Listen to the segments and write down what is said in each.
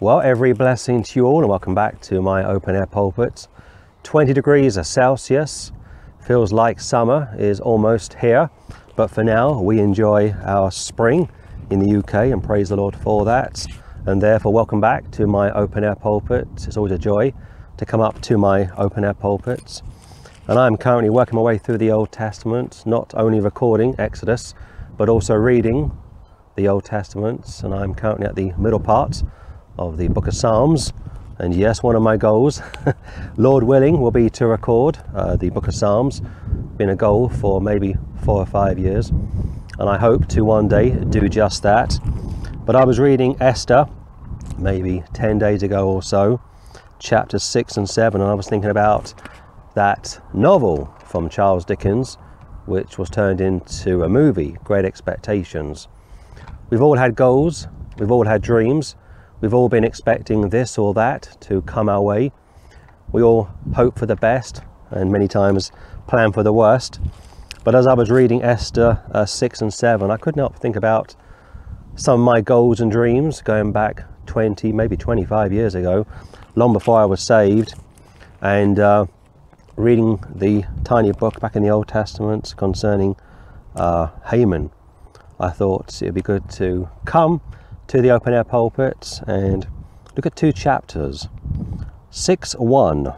Well, every blessing to you all, and welcome back to my open air pulpit. 20 degrees Celsius, feels like summer is almost here, but for now we enjoy our spring in the UK and praise the Lord for that. And therefore, welcome back to my open air pulpit. It's always a joy to come up to my open air pulpits. And I'm currently working my way through the Old Testament, not only recording Exodus, but also reading the Old Testament. And I'm currently at the middle part of the book of Psalms. And yes, one of my goals, Lord willing, will be to record uh, the book of Psalms. Been a goal for maybe four or five years. And I hope to one day do just that. But I was reading Esther maybe 10 days ago or so, chapters 6 and 7, and I was thinking about that novel from Charles Dickens, which was turned into a movie, Great Expectations. We've all had goals, we've all had dreams, We've all been expecting this or that to come our way. We all hope for the best and many times plan for the worst. But as I was reading Esther uh, 6 and 7, I couldn't help think about some of my goals and dreams going back 20, maybe 25 years ago, long before I was saved, and uh, reading the tiny book back in the Old Testament concerning uh, Haman. I thought it'd be good to come to the open air pulpit and look at two chapters. 6 1.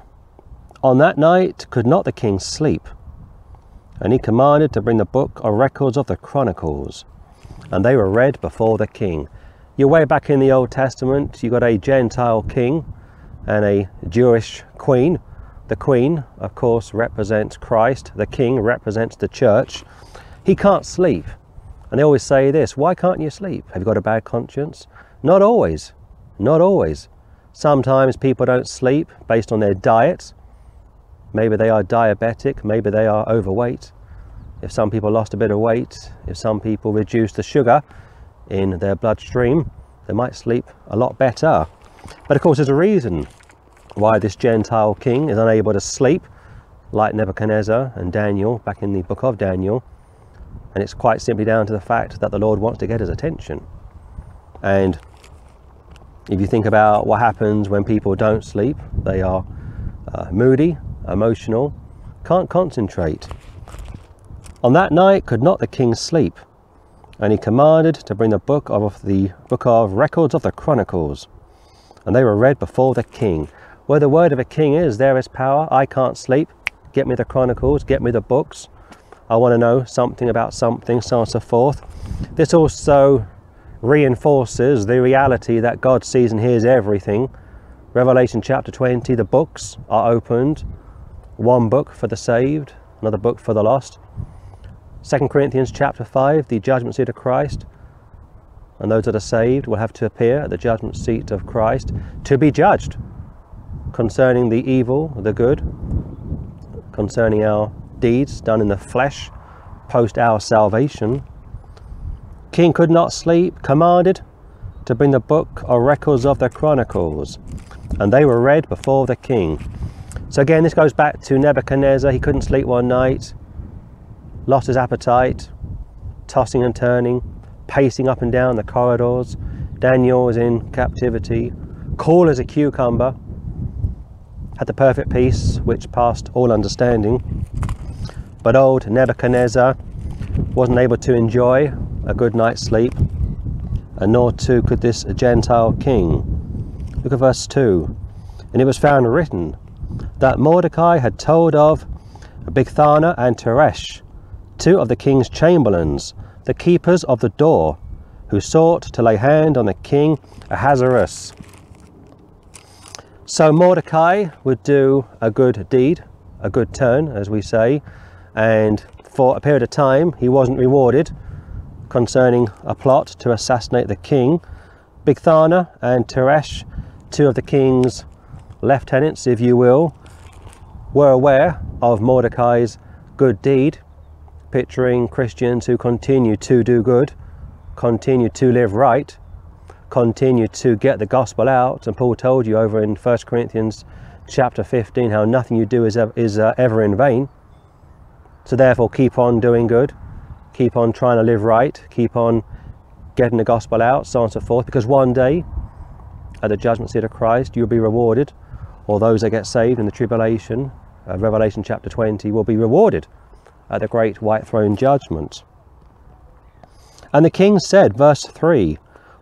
On that night could not the king sleep, and he commanded to bring the book of records of the Chronicles, and they were read before the king. You're way back in the Old Testament, you got a Gentile king and a Jewish queen. The queen, of course, represents Christ, the king represents the church. He can't sleep. And they always say this why can't you sleep? Have you got a bad conscience? Not always. Not always. Sometimes people don't sleep based on their diet. Maybe they are diabetic, maybe they are overweight. If some people lost a bit of weight, if some people reduced the sugar in their bloodstream, they might sleep a lot better. But of course, there's a reason why this Gentile king is unable to sleep, like Nebuchadnezzar and Daniel back in the book of Daniel. And it's quite simply down to the fact that the Lord wants to get his attention. And if you think about what happens when people don't sleep, they are uh, moody, emotional, can't concentrate. On that night could not the king sleep, and he commanded to bring the book of the book of records of the chronicles, and they were read before the king. Where the word of a king is, there is power. I can't sleep. Get me the chronicles, get me the books. I want to know something about something, so on and so forth. This also reinforces the reality that God sees and hears everything. Revelation chapter 20, the books are opened. One book for the saved, another book for the lost. 2 Corinthians chapter 5, the judgment seat of Christ. And those that are saved will have to appear at the judgment seat of Christ to be judged concerning the evil, the good, concerning our deeds done in the flesh post our salvation. King could not sleep, commanded to bring the book or records of the chronicles, and they were read before the king. So again, this goes back to Nebuchadnezzar. He couldn't sleep one night, lost his appetite, tossing and turning, pacing up and down the corridors. Daniel was in captivity, cool as a cucumber, had the perfect peace which passed all understanding. But old Nebuchadnezzar wasn't able to enjoy a good night's sleep, and nor too could this Gentile king. Look at verse 2. And it was found written that Mordecai had told of Bigthana and Teresh, two of the king's chamberlains, the keepers of the door, who sought to lay hand on the king Ahasuerus. So Mordecai would do a good deed, a good turn, as we say, and for a period of time he wasn't rewarded concerning a plot to assassinate the king. Bigthana and Teresh, two of the king's lieutenants, if you will, were aware of Mordecai's good deed, picturing Christians who continue to do good, continue to live right, continue to get the gospel out. And Paul told you over in 1 Corinthians chapter 15 how nothing you do is, is uh, ever in vain. So therefore, keep on doing good, keep on trying to live right, keep on getting the gospel out, so on and so forth, because one day at the judgment seat of Christ, you'll be rewarded, or those that get saved in the tribulation, uh, Revelation chapter 20, will be rewarded at the great white throne judgment. And the king said, verse 3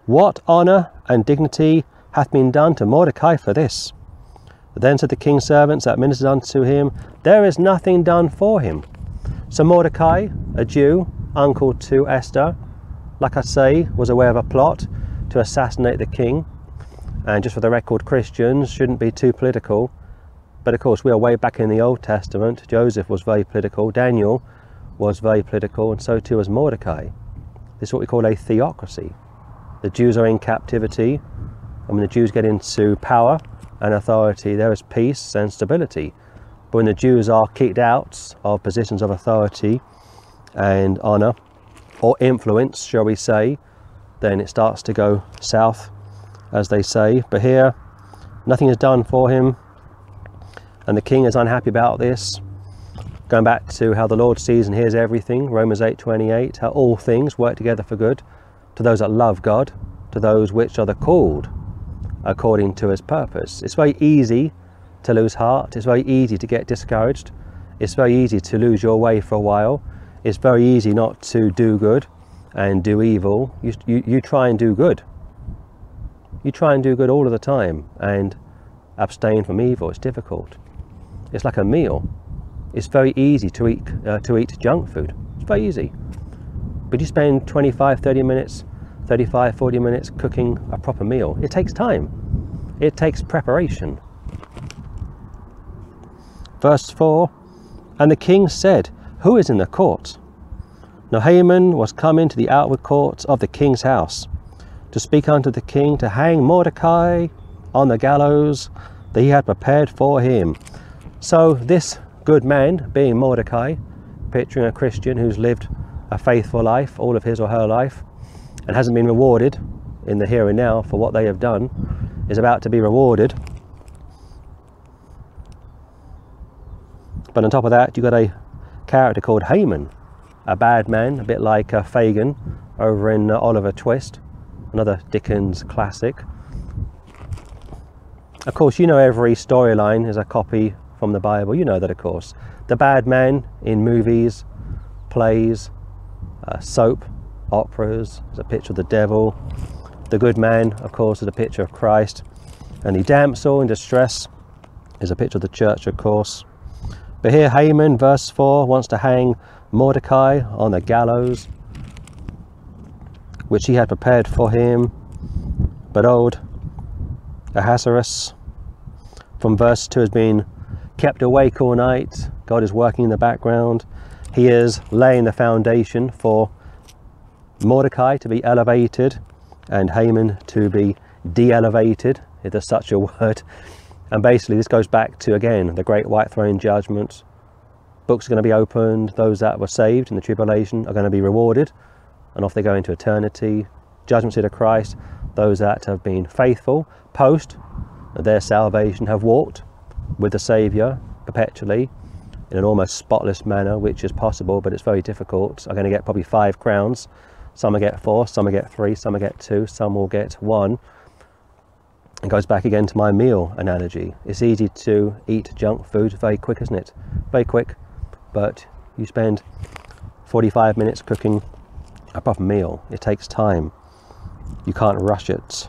What honour and dignity hath been done to Mordecai for this? Then said the king's servants that ministered unto him, There is nothing done for him. So Mordecai, a Jew, uncle to Esther, like I say, was aware of a plot to assassinate the king. And just for the record, Christians shouldn't be too political. But of course, we are way back in the Old Testament. Joseph was very political, Daniel was very political, and so too was Mordecai. This is what we call a theocracy. The Jews are in captivity, and when the Jews get into power and authority, there is peace and stability. But when the Jews are kicked out of positions of authority and honour, or influence, shall we say, then it starts to go south, as they say. But here, nothing is done for him, and the king is unhappy about this. Going back to how the Lord sees and hears everything, Romans 8:28, how all things work together for good to those that love God, to those which are the called according to his purpose. It's very easy to lose heart, it's very easy to get discouraged, it's very easy to lose your way for a while, it's very easy not to do good and do evil. You, you, you try and do good. You try and do good all of the time and abstain from evil. It's difficult. It's like a meal. It's very easy to eat, uh, to eat junk food. It's very easy. But you spend 25, 30 minutes, 35, 40 minutes cooking a proper meal. It takes time. It takes preparation. Verse 4 And the king said, Who is in the court? Now Haman was come into the outward court of the king's house to speak unto the king to hang Mordecai on the gallows that he had prepared for him. So this good man, being Mordecai, picturing a Christian who's lived a faithful life, all of his or her life, and hasn't been rewarded in the here and now for what they have done, is about to be rewarded. But on top of that, you've got a character called Haman, a bad man, a bit like uh, Fagin over in uh, Oliver Twist, another Dickens classic. Of course, you know every storyline is a copy from the Bible. You know that, of course. The bad man in movies, plays, uh, soap, operas is a picture of the devil. The good man, of course, is a picture of Christ. And the damsel in distress is a picture of the church, of course. But here, Haman, verse 4, wants to hang Mordecai on the gallows, which he had prepared for him. But old Ahasuerus, from verse 2, has been kept awake all night. God is working in the background. He is laying the foundation for Mordecai to be elevated and Haman to be de elevated, if there's such a word. And basically, this goes back to again the great white throne judgment books are going to be opened. Those that were saved in the tribulation are going to be rewarded, and off they go into eternity. Judgment seat of Christ. Those that have been faithful post their salvation have walked with the Saviour perpetually in an almost spotless manner, which is possible, but it's very difficult. I'm going to get probably five crowns. Some will get four, some will get three, some will get two, some will get one. It goes back again to my meal analogy. It's easy to eat junk food very quick, isn't it? Very quick but you spend 45 minutes cooking a proper meal. It takes time. You can't rush it.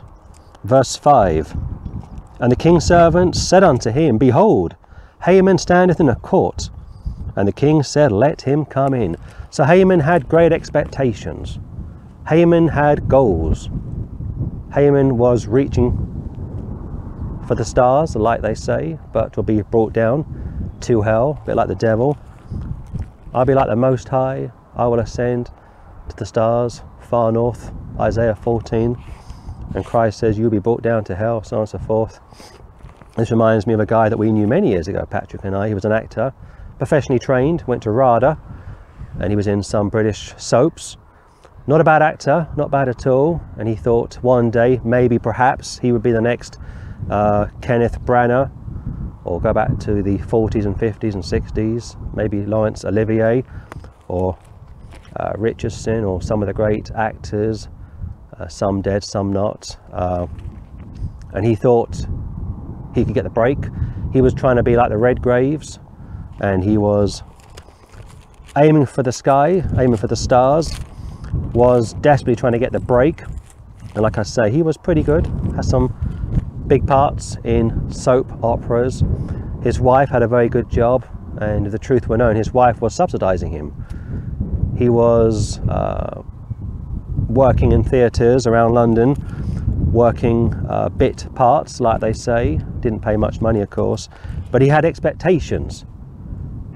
Verse 5 And the king's servant said unto him, Behold, Haman standeth in the court. And the king said, Let him come in. So Haman had great expectations. Haman had goals. Haman was reaching for the stars, the like they say, but will be brought down to hell, a bit like the devil. I'll be like the Most High, I will ascend to the stars far north, Isaiah 14. And Christ says, You'll be brought down to hell, so on and so forth. This reminds me of a guy that we knew many years ago, Patrick and I. He was an actor, professionally trained, went to RADA, and he was in some British soaps. Not a bad actor, not bad at all. And he thought one day, maybe perhaps, he would be the next uh, Kenneth Branagh or go back to the 40s and 50s and 60s, maybe Laurence Olivier or uh, Richardson or some of the great actors, uh, some dead, some not. Uh, and he thought he could get the break. He was trying to be like the Redgraves, and he was aiming for the sky, aiming for the stars, was desperately trying to get the break. And like I say, he was pretty good, has some big parts in soap operas. His wife had a very good job, and if the truth were known, his wife was subsidizing him. He was uh, working in theatres around London, working uh, bit parts, like they say. Didn't pay much money, of course, but he had expectations.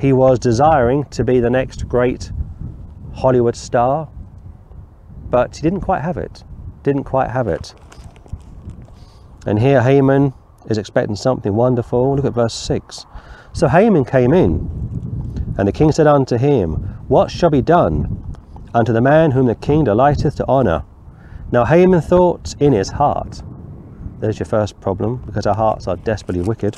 He was desiring to be the next great Hollywood star, but he didn't quite have it. Didn't quite have it. And here Haman is expecting something wonderful. Look at verse 6. So Haman came in, and the king said unto him, What shall be done unto the man whom the king delighteth to honour? Now Haman thought in his heart, there's your first problem, because our hearts are desperately wicked.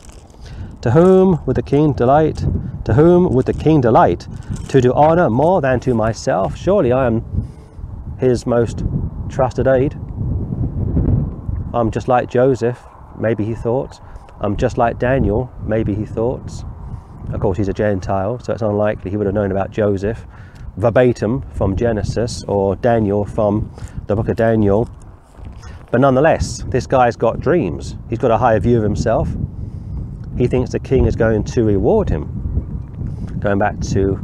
To whom would the king delight? To whom would the king delight? To do honour more than to myself? Surely I am his most trusted aid. I'm just like Joseph, maybe he thought. I'm just like Daniel, maybe he thought. Of course, he's a Gentile, so it's unlikely he would have known about Joseph verbatim from Genesis or Daniel from the book of Daniel. But nonetheless, this guy's got dreams. He's got a higher view of himself. He thinks the king is going to reward him. Going back to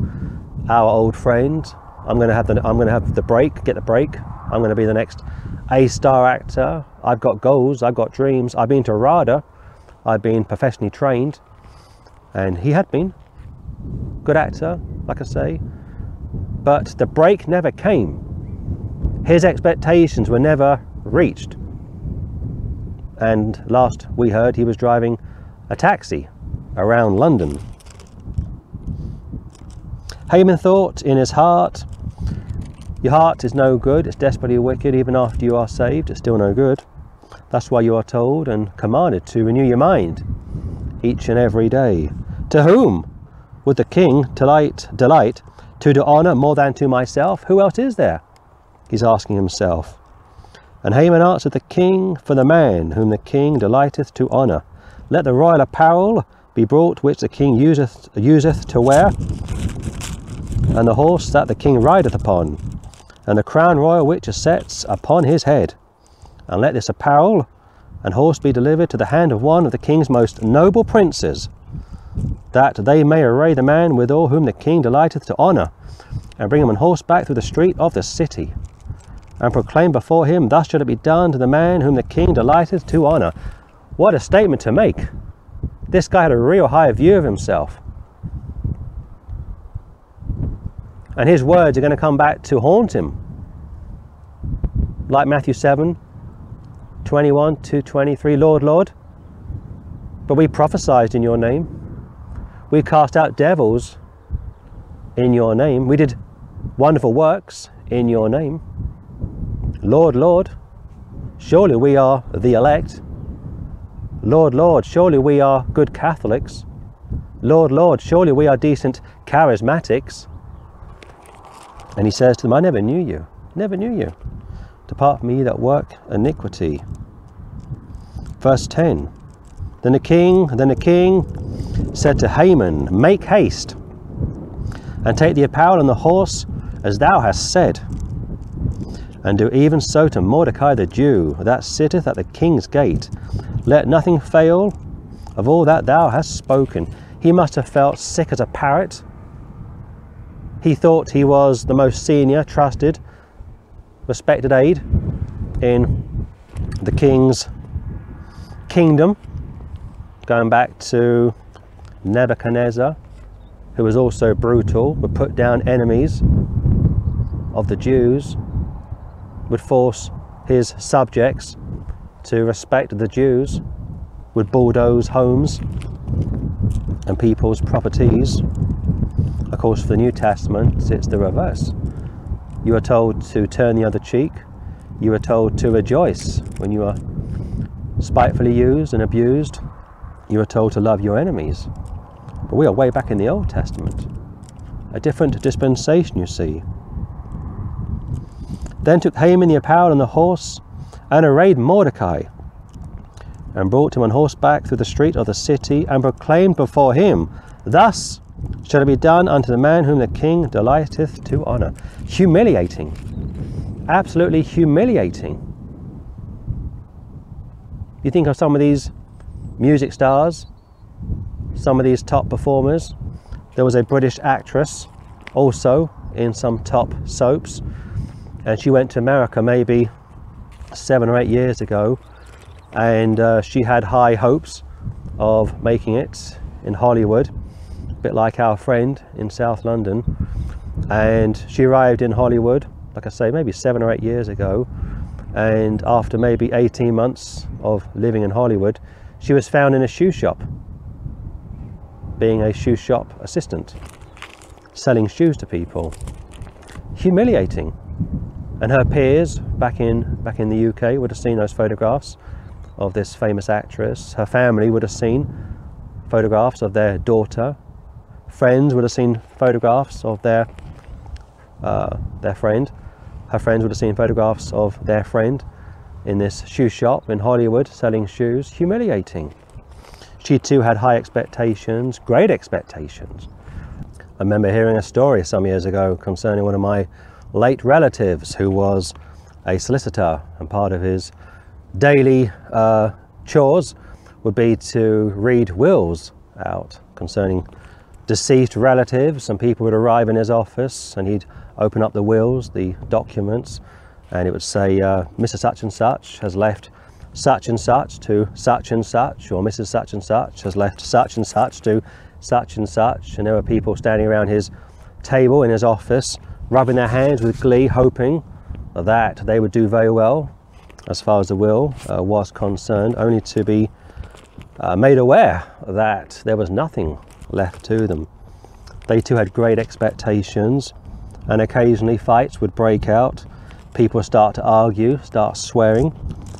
our old friend, I'm going to have the I'm going to have the break, get the break. I'm going to be the next A star actor. I've got goals, I've got dreams. I've been to RADA. I've been professionally trained, and he had been good actor, like I say. But the break never came. His expectations were never reached. And last we heard, he was driving a taxi around London. Haman thought in his heart, Your heart is no good, it's desperately wicked, even after you are saved, it's still no good. That's why you are told and commanded to renew your mind each and every day. To whom would the king delight, delight to do honour more than to myself? Who else is there? He's asking himself. And Haman answered the king, For the man whom the king delighteth to honour. Let the royal apparel be brought which the king useth, useth to wear, and the horse that the king rideth upon, and the crown royal which is set upon his head and let this apparel and horse be delivered to the hand of one of the king's most noble princes, that they may array the man withal whom the king delighteth to honour, and bring him on horseback through the street of the city, and proclaim before him, Thus shall it be done to the man whom the king delighteth to honour. What a statement to make! This guy had a real high view of himself. And his words are going to come back to haunt him. Like Matthew 7, 21 to 23, Lord, Lord. But we prophesied in your name. We cast out devils in your name. We did wonderful works in your name. Lord, Lord, surely we are the elect. Lord, Lord, surely we are good Catholics. Lord, Lord, surely we are decent charismatics. And he says to them, I never knew you, never knew you. Depart from me that work iniquity. Verse 10 Then the king, then the king said to Haman, Make haste and take the apparel and the horse as thou hast said, and do even so to Mordecai the Jew that sitteth at the king's gate. Let nothing fail of all that thou hast spoken. He must have felt sick as a parrot. He thought he was the most senior, trusted, respected aide in the king's kingdom, going back to Nebuchadnezzar, who was also brutal, would put down enemies of the Jews, would force his subjects to respect the Jews, would bulldoze homes and people's properties. Of course, for the New Testament, it's the reverse. You are told to turn the other cheek. You are told to rejoice when you are spitefully used and abused. You are told to love your enemies. But we are way back in the Old Testament. A different dispensation, you see. Then took Haman the apparel and the horse and arrayed Mordecai and brought him on horseback through the street of the city, and proclaimed before him, Thus shall it be done unto the man whom the king delighteth to honour. Humiliating. Absolutely humiliating. You think of some of these music stars, some of these top performers. There was a British actress also in some top soaps, and she went to America maybe seven or eight years ago, and uh, she had high hopes of making it in Hollywood, a bit like our friend in South London. And she arrived in Hollywood, like I say, maybe seven or eight years ago, and after maybe 18 months of living in Hollywood, she was found in a shoe shop, being a shoe shop assistant, selling shoes to people. Humiliating. And her peers back in back in the UK would have seen those photographs of this famous actress. Her family would have seen photographs of their daughter. Friends would have seen photographs of their uh, their friend her friends would have seen photographs of their friend in this shoe shop in Hollywood selling shoes. Humiliating. She too had high expectations, great expectations. I remember hearing a story some years ago concerning one of my late relatives who was a solicitor, and part of his daily uh, chores would be to read wills out concerning deceased relatives, and people would arrive in his office and he'd open up the wills, the documents, and it would say uh, Mr. Such and Such has left such and such to such and such, or Mrs. Such and Such has left such and such to such and such. And there were people standing around his table in his office, rubbing their hands with glee, hoping that they would do very well as far as the will uh, was concerned, only to be uh, made aware that there was nothing left to them. They too had great expectations, and occasionally fights would break out. People start to argue, start swearing,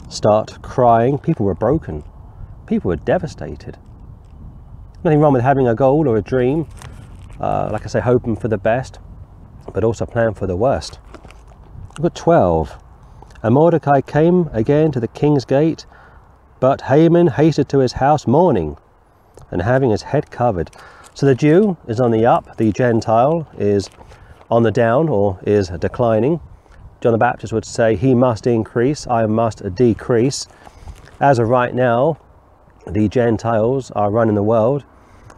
start crying. People were broken. People were devastated. Nothing wrong with having a goal or a dream, uh, like I say, hoping for the best, but also plan for the worst. At 12. And Mordecai came again to the king's gate, but Haman hasted to his house mourning and having his head covered. So the Jew is on the up, the Gentile is on the down or is declining. John the Baptist would say, He must increase, I must decrease. As of right now, the Gentiles are running the world.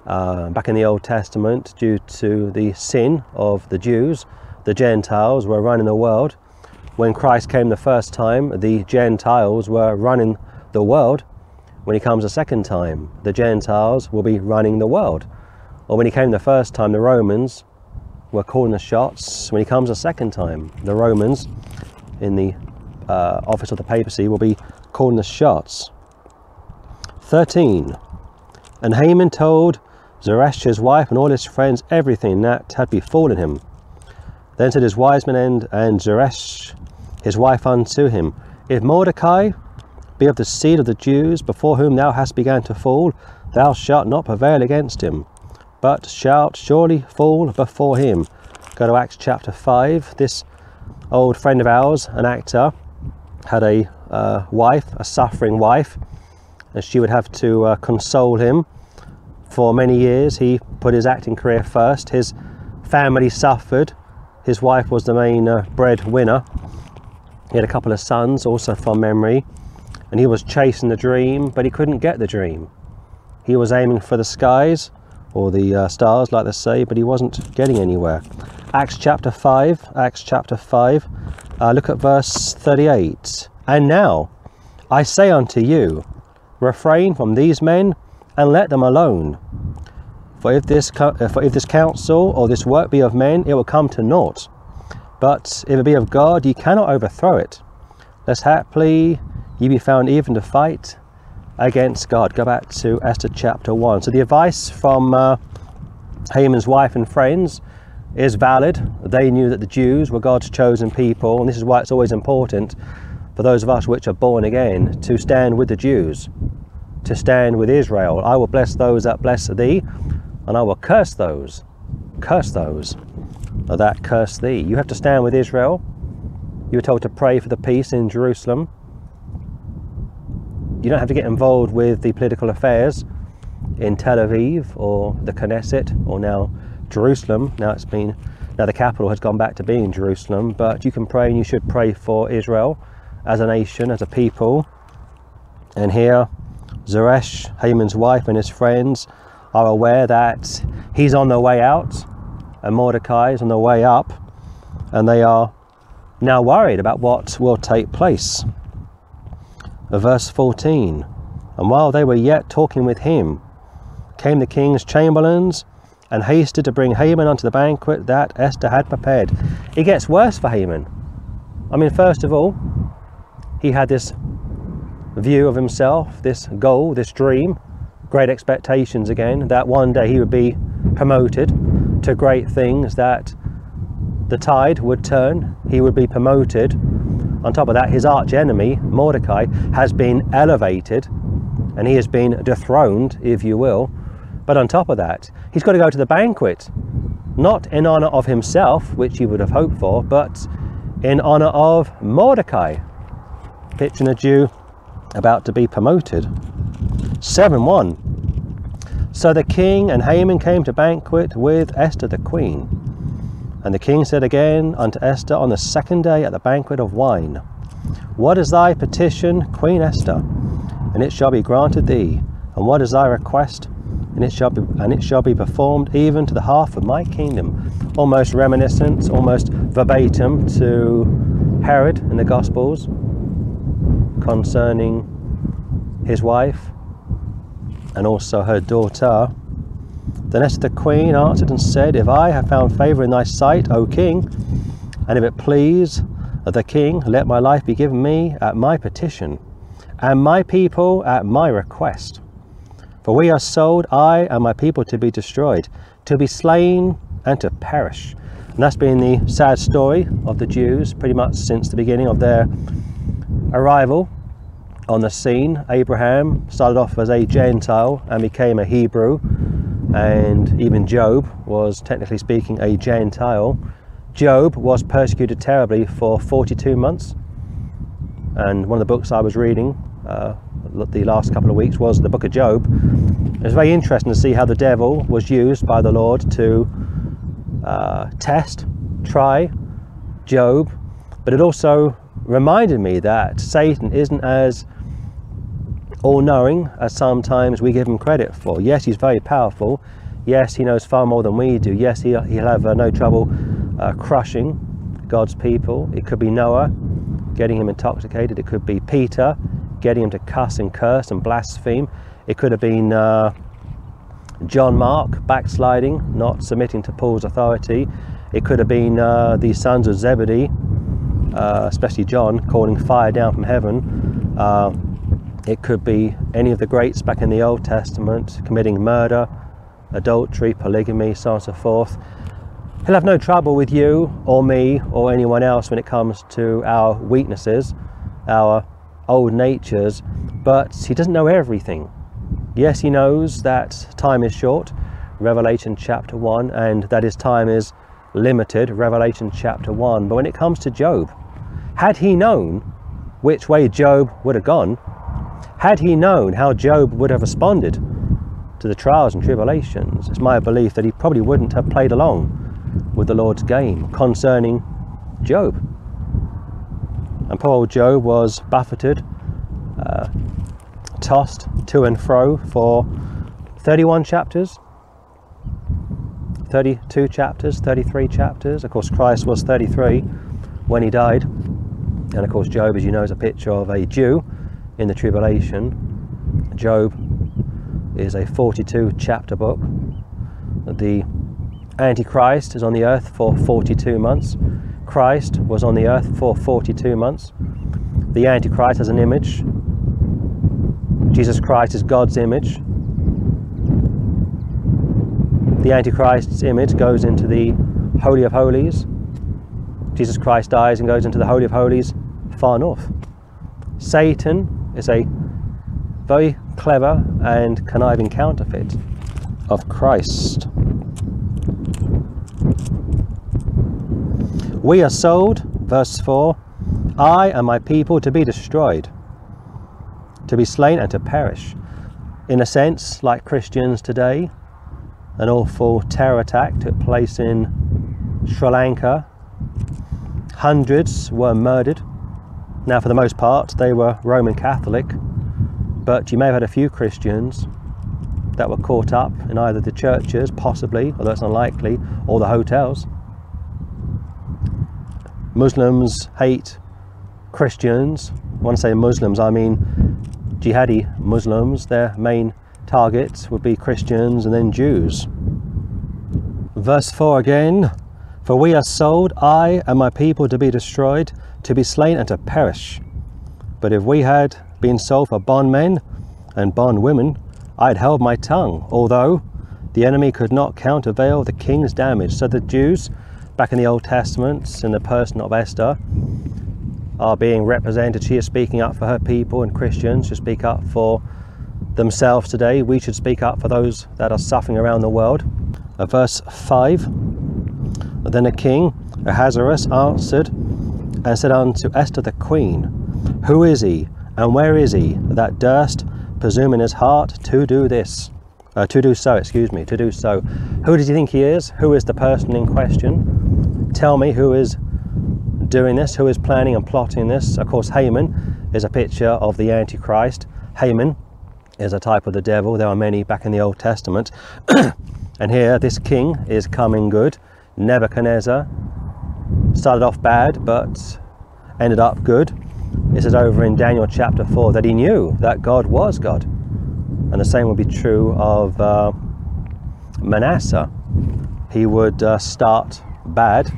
Uh, back in the Old Testament, due to the sin of the Jews, the Gentiles were running the world. When Christ came the first time, the Gentiles were running the world. When he comes a second time, the Gentiles will be running the world. Or when he came the first time, the Romans were calling the shots. When he comes a second time, the Romans in the uh, office of the papacy will be calling the shots. 13. And Haman told Zeresh his wife and all his friends everything that had befallen him. Then said his wise men and Zeresh his wife unto him, If Mordecai be of the seed of the Jews before whom thou hast begun to fall, thou shalt not prevail against him but shalt surely fall before him. Go to Acts chapter 5. This old friend of ours, an actor, had a uh, wife, a suffering wife, and she would have to uh, console him. For many years, he put his acting career first. His family suffered. His wife was the main uh, breadwinner. He had a couple of sons, also from memory, and he was chasing the dream, but he couldn't get the dream. He was aiming for the skies, or the uh, stars, like they say, but he wasn't getting anywhere. Acts chapter 5, Acts chapter 5, uh, look at verse 38. And now I say unto you, refrain from these men and let them alone. For if this, uh, for if this counsel or this work be of men, it will come to naught. But if it be of God, ye cannot overthrow it. Lest haply ye be found even to fight against God. Go back to Esther chapter 1. So the advice from uh, Haman's wife and friends is valid. They knew that the Jews were God's chosen people, and this is why it's always important for those of us which are born again to stand with the Jews, to stand with Israel. I will bless those that bless thee, and I will curse those, curse those that curse thee. You have to stand with Israel. You were told to pray for the peace in Jerusalem. You don't have to get involved with the political affairs in Tel Aviv or the Knesset or now Jerusalem. Now it's been now the capital has gone back to being Jerusalem, but you can pray and you should pray for Israel as a nation, as a people. And here, Zeresh, Haman's wife, and his friends are aware that he's on the way out and Mordecai is on the way up, and they are now worried about what will take place. Verse 14 And while they were yet talking with him, came the king's chamberlains and hasted to bring Haman unto the banquet that Esther had prepared. It gets worse for Haman. I mean, first of all, he had this view of himself, this goal, this dream, great expectations again, that one day he would be promoted to great things, that the tide would turn, he would be promoted. On top of that, his arch enemy, Mordecai, has been elevated and he has been dethroned, if you will. But on top of that, he's got to go to the banquet, not in honor of himself, which he would have hoped for, but in honor of Mordecai, picturing a Jew about to be promoted. 7 1. So the king and Haman came to banquet with Esther the queen. And the king said again unto Esther on the second day at the banquet of wine, What is thy petition, Queen Esther? And it shall be granted thee. And what is thy request? And it shall be and it shall be performed even to the half of my kingdom. Almost reminiscent, almost verbatim to Herod in the Gospels concerning his wife and also her daughter. Then Esther the queen answered and said, If I have found favour in thy sight, O king, and if it please the king, let my life be given me at my petition, and my people at my request. For we are sold, I and my people, to be destroyed, to be slain, and to perish. And that's been the sad story of the Jews pretty much since the beginning of their arrival on the scene. Abraham started off as a Gentile and became a Hebrew, and even Job was technically speaking a Gentile. Job was persecuted terribly for 42 months, and one of the books I was reading uh, the last couple of weeks was the book of Job. It was very interesting to see how the devil was used by the Lord to uh, test, try Job, but it also reminded me that Satan isn't as all knowing as sometimes we give him credit for. Yes, he's very powerful. Yes, he knows far more than we do. Yes, he'll, he'll have uh, no trouble uh, crushing God's people. It could be Noah getting him intoxicated. It could be Peter getting him to cuss and curse and blaspheme. It could have been uh, John Mark backsliding, not submitting to Paul's authority. It could have been uh, the sons of Zebedee, uh, especially John, calling fire down from heaven. It could be any of the greats back in the Old Testament committing murder, adultery, polygamy, so on and so forth. He'll have no trouble with you or me or anyone else when it comes to our weaknesses, our old natures, but he doesn't know everything. Yes, he knows that time is short, Revelation chapter 1, and that his time is limited, Revelation chapter 1. But when it comes to Job, had he known which way Job would have gone, had he known how Job would have responded to the trials and tribulations, it's my belief that he probably wouldn't have played along with the Lord's game concerning Job. And poor old Job was buffeted, uh, tossed to and fro for 31 chapters, 32 chapters, 33 chapters. Of course, Christ was 33 when he died. And of course, Job, as you know, is a picture of a Jew in the tribulation. Job is a 42 chapter book. The Antichrist is on the earth for 42 months. Christ was on the earth for 42 months. The Antichrist has an image. Jesus Christ is God's image. The Antichrist's image goes into the Holy of Holies. Jesus Christ dies and goes into the Holy of Holies far north. Satan is a very clever and conniving counterfeit of Christ. We are sold, verse 4, I and my people to be destroyed, to be slain and to perish. In a sense, like Christians today, an awful terror attack took place in Sri Lanka. Hundreds were murdered. Now, for the most part, they were Roman Catholic, but you may have had a few Christians that were caught up in either the churches, possibly, although it's unlikely, or the hotels. Muslims hate Christians. When I say Muslims, I mean jihadi Muslims. Their main targets would be Christians and then Jews. Verse 4 again For we are sold, I and my people, to be destroyed, to be slain, and to perish. But if we had been sold for bondmen and bondwomen, I had held my tongue, although the enemy could not countervail the king's damage. So the Jews, back in the Old Testament, in the person of Esther, are being represented. She is speaking up for her people, and Christians should speak up for themselves today. We should speak up for those that are suffering around the world. Verse 5 Then the king Ahasuerus answered and said unto Esther the queen, Who is he, and where is he that durst presume in his heart to do this. Uh, to do so, excuse me, to do so. Who does he think he is? Who is the person in question? Tell me who is doing this, who is planning and plotting this. Of course, Haman is a picture of the Antichrist. Haman is a type of the devil. There are many back in the Old Testament. and here, this king is coming good. Nebuchadnezzar started off bad, but ended up good. It says over in Daniel chapter 4 that he knew that God was God. And the same would be true of uh, Manasseh. He would uh, start bad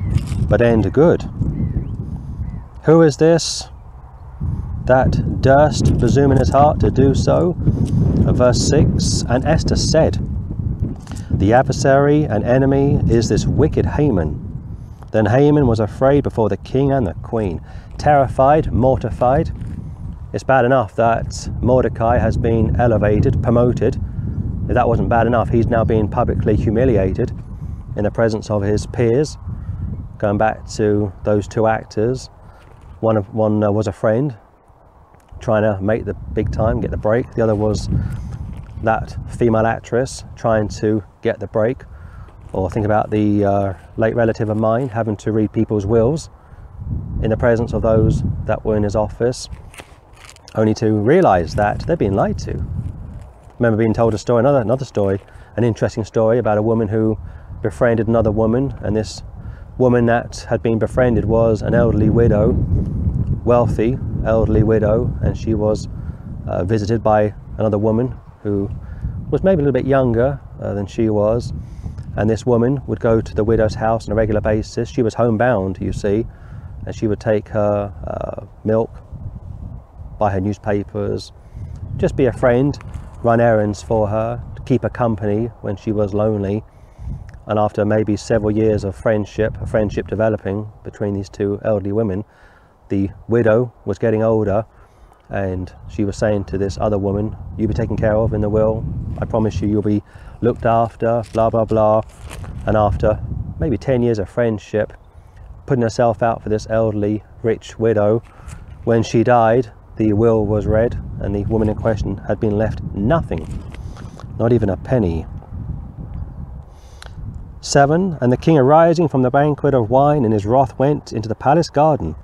but end good. Who is this that durst presume in his heart to do so? Verse 6 And Esther said, The adversary and enemy is this wicked Haman. Then Haman was afraid before the king and the queen terrified, mortified. It's bad enough that Mordecai has been elevated, promoted. If that wasn't bad enough, he's now being publicly humiliated in the presence of his peers. Going back to those two actors, one of one uh, was a friend trying to make the big time, get the break. The other was that female actress trying to get the break. Or think about the uh, late relative of mine having to read people's wills in the presence of those that were in his office, only to realize that they're being lied to. remember being told a story, another, another story, an interesting story about a woman who befriended another woman, and this woman that had been befriended was an elderly widow, wealthy elderly widow, and she was uh, visited by another woman who was maybe a little bit younger uh, than she was. And this woman would go to the widow's house on a regular basis. She was homebound, you see, and she would take her uh, milk, buy her newspapers, just be a friend, run errands for her, keep her company when she was lonely. And after maybe several years of friendship, a friendship developing between these two elderly women, the widow was getting older and she was saying to this other woman, You'll be taken care of in the will. I promise you, you'll be looked after, blah, blah, blah. And after maybe 10 years of friendship, putting herself out for this elderly rich widow. When she died, the will was read, and the woman in question had been left nothing, not even a penny. 7. And the king arising from the banquet of wine in his wrath went into the palace garden.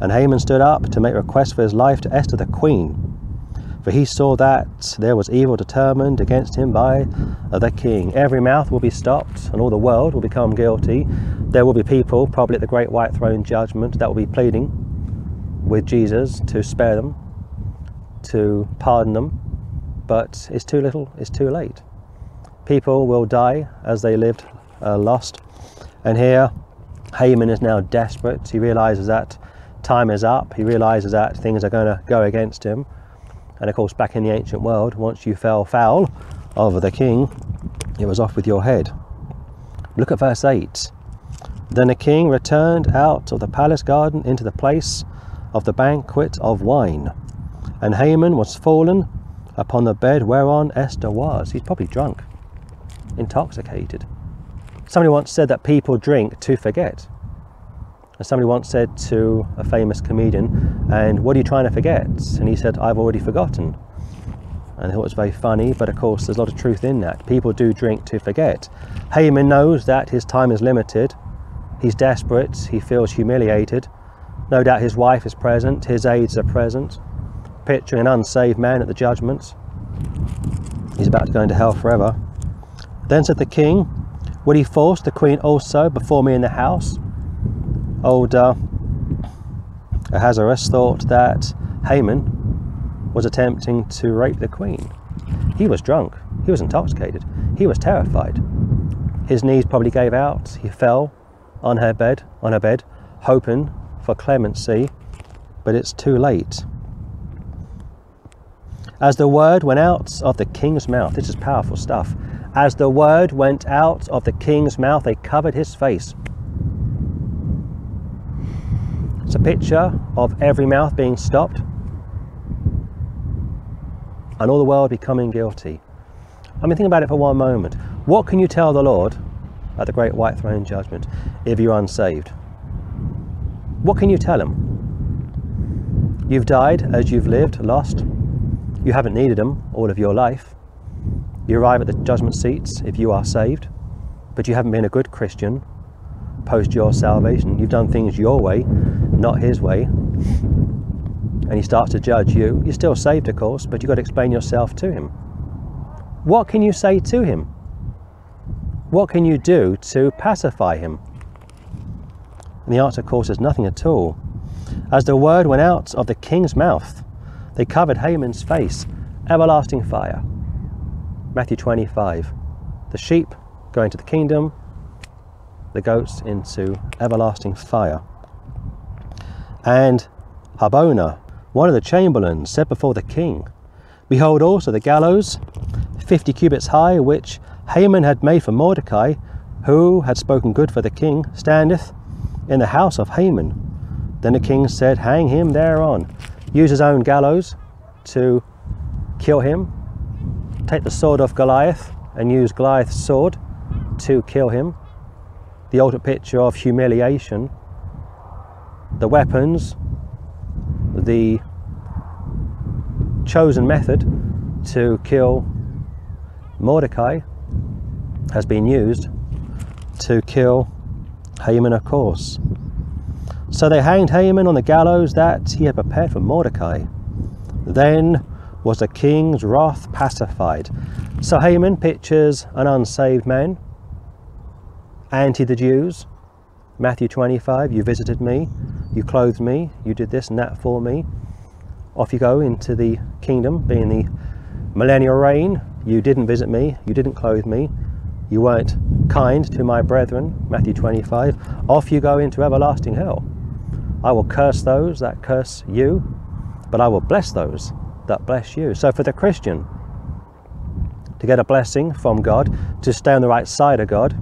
And Haman stood up to make request for his life to Esther the queen. For he saw that there was evil determined against him by the king. Every mouth will be stopped, and all the world will become guilty there will be people, probably at the great white throne judgment, that will be pleading with Jesus to spare them, to pardon them, but it's too little, it's too late. People will die as they lived uh, lost. And here, Haman is now desperate. He realizes that time is up. He realizes that things are going to go against him. And of course, back in the ancient world, once you fell foul of the king, it was off with your head. Look at verse 8. Then the king returned out of the palace garden into the place of the banquet of wine. And Haman was fallen upon the bed whereon Esther was. He's probably drunk, intoxicated. Somebody once said that people drink to forget. And somebody once said to a famous comedian, And what are you trying to forget? And he said, I've already forgotten. And I thought it was very funny, but of course, there's a lot of truth in that. People do drink to forget. Haman knows that his time is limited. He's desperate. He feels humiliated. No doubt his wife is present. His aides are present. Picturing an unsaved man at the judgment. He's about to go into hell forever. Then said the king, Would he force the queen also before me in the house? Old uh, Ahasuerus thought that Haman was attempting to rape the queen. He was drunk, he was intoxicated, he was terrified. His knees probably gave out, he fell on her bed, on her bed, hoping for clemency, but it's too late. As the word went out of the king's mouth, this is powerful stuff. As the word went out of the king's mouth, they covered his face. It's a picture of every mouth being stopped and all the world becoming guilty. I mean, think about it for one moment. What can you tell the Lord at the great white throne judgment if you're unsaved? What can you tell him? You've died as you've lived, lost. You haven't needed him all of your life. You arrive at the judgment seats if you are saved, but you haven't been a good Christian post your salvation. You've done things your way, not his way and he starts to judge you, you're still saved, of course, but you've got to explain yourself to him. What can you say to him? What can you do to pacify him? And the answer, of course, is nothing at all. As the word went out of the king's mouth, they covered Haman's face, everlasting fire. Matthew 25. The sheep go into the kingdom, the goats into everlasting fire. And Harbona, one of the chamberlains said before the king, Behold also the gallows, fifty cubits high, which Haman had made for Mordecai, who had spoken good for the king, standeth in the house of Haman. Then the king said, Hang him thereon. Use his own gallows to kill him. Take the sword of Goliath and use Goliath's sword to kill him. The ultimate picture of humiliation. The weapons the chosen method to kill Mordecai has been used to kill Haman, of course. So they hanged Haman on the gallows that he had prepared for Mordecai. Then was the king's wrath pacified. So Haman pictures an unsaved man, anti the Jews. Matthew 25, you visited me, you clothed me, you did this and that for me. Off you go into the kingdom, being the millennial reign. You didn't visit me, you didn't clothe me, you weren't kind to my brethren. Matthew 25. Off you go into everlasting hell. I will curse those that curse you, but I will bless those that bless you. So for the Christian, to get a blessing from God, to stay on the right side of God,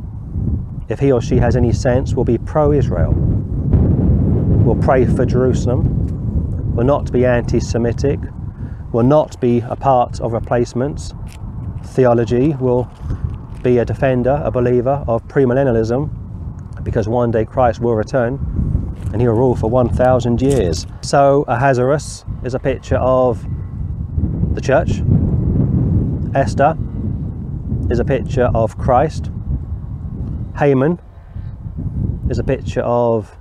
if he or she has any sense, will be pro Israel will pray for Jerusalem, will not be anti Semitic, will not be a part of replacements theology, will be a defender, a believer of premillennialism, because one day Christ will return and he will rule for 1,000 years. So Ahasuerus is a picture of the church. Esther is a picture of Christ. Haman is a picture of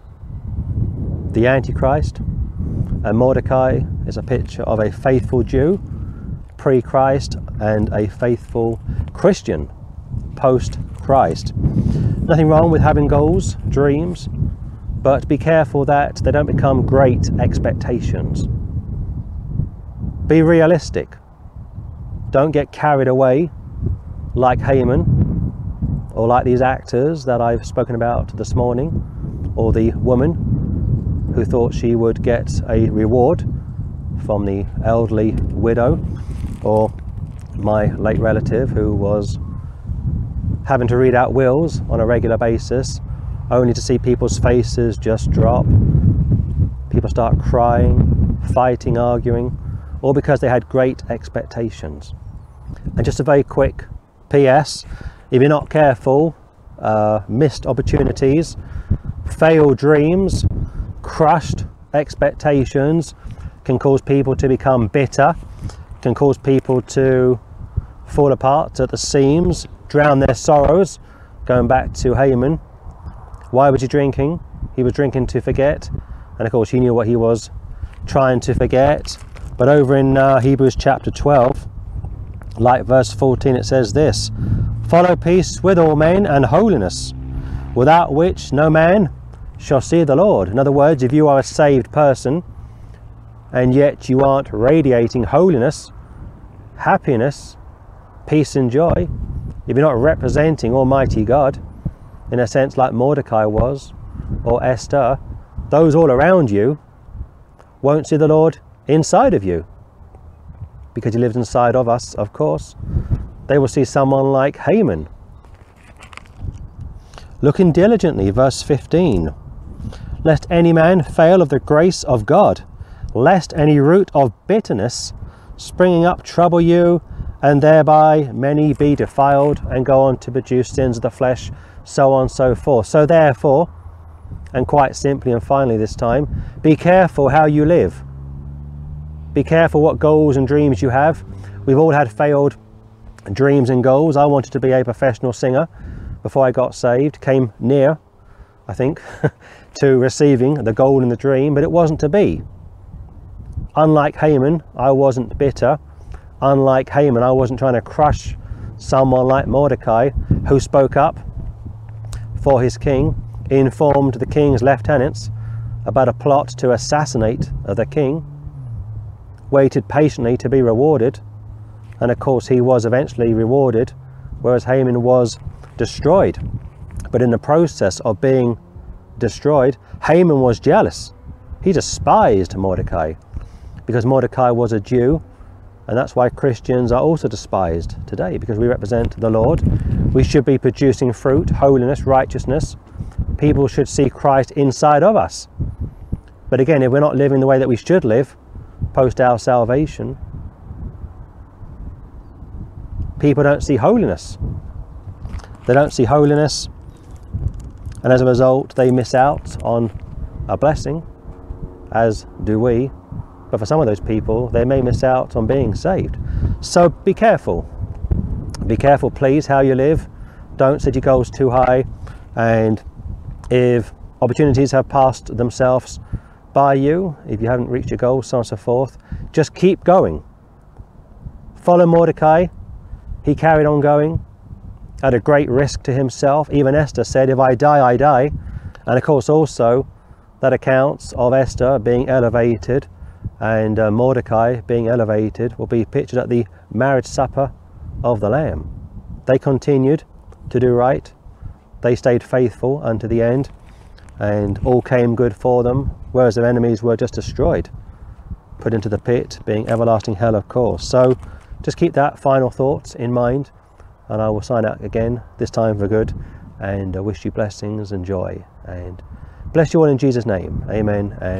the Antichrist, and Mordecai is a picture of a faithful Jew pre Christ and a faithful Christian post Christ. Nothing wrong with having goals, dreams, but be careful that they don't become great expectations. Be realistic. Don't get carried away like Haman or like these actors that I've spoken about this morning or the woman who thought she would get a reward from the elderly widow or my late relative who was having to read out wills on a regular basis only to see people's faces just drop. People start crying fighting arguing all because they had great expectations. And just a very quick ps if you're not careful uh, missed opportunities failed dreams, crushed expectations can cause people to become bitter, can cause people to fall apart at the seams, drown their sorrows. Going back to Haman, why was he drinking? He was drinking to forget, and of course, he knew what he was trying to forget. But over in uh, Hebrews chapter 12, like verse 14, it says this Follow peace with all men and holiness, without which no man shall see the Lord. In other words, if you are a saved person and yet you aren't radiating holiness, happiness, peace, and joy, if you're not representing Almighty God in a sense like Mordecai was or Esther, those all around you won't see the Lord inside of you because he lives inside of us, of course. They will see someone like Haman. Looking diligently, verse 15 lest any man fail of the grace of God, lest any root of bitterness springing up trouble you, and thereby many be defiled and go on to produce sins of the flesh, so on so forth. So therefore, and quite simply and finally this time, be careful how you live. Be careful what goals and dreams you have. We've all had failed dreams and goals. I wanted to be a professional singer before I got saved, came near, I think, to receiving the goal in the dream, but it wasn't to be. Unlike Haman, I wasn't bitter. Unlike Haman, I wasn't trying to crush someone like Mordecai who spoke up for his king, informed the king's lieutenants about a plot to assassinate the king, waited patiently to be rewarded, and of course he was eventually rewarded, whereas Haman was destroyed. But in the process of being destroyed, Haman was jealous. He despised Mordecai because Mordecai was a Jew, and that's why Christians are also despised today because we represent the Lord. We should be producing fruit, holiness, righteousness. People should see Christ inside of us. But again, if we're not living the way that we should live post our salvation, people don't see holiness. They don't see holiness and as a result they miss out on a blessing as do we. But for some of those people they may miss out on being saved. So be careful. Be careful please how you live. Don't set your goals too high. And if opportunities have passed themselves by you if you haven't reached your goals so on and so forth just keep going. Follow mordecai. He carried on going at a great risk to himself. Even Esther said, If I die, I die. And of course, also, that accounts of Esther being elevated and uh, Mordecai being elevated will be pictured at the marriage supper of the Lamb. They continued to do right, they stayed faithful unto the end, and all came good for them, whereas their enemies were just destroyed, put into the pit, being everlasting hell, of course. So just keep that final thought in mind and I will sign out again, this time for good, and I wish you blessings and joy. And bless you all in Jesus' name. Amen and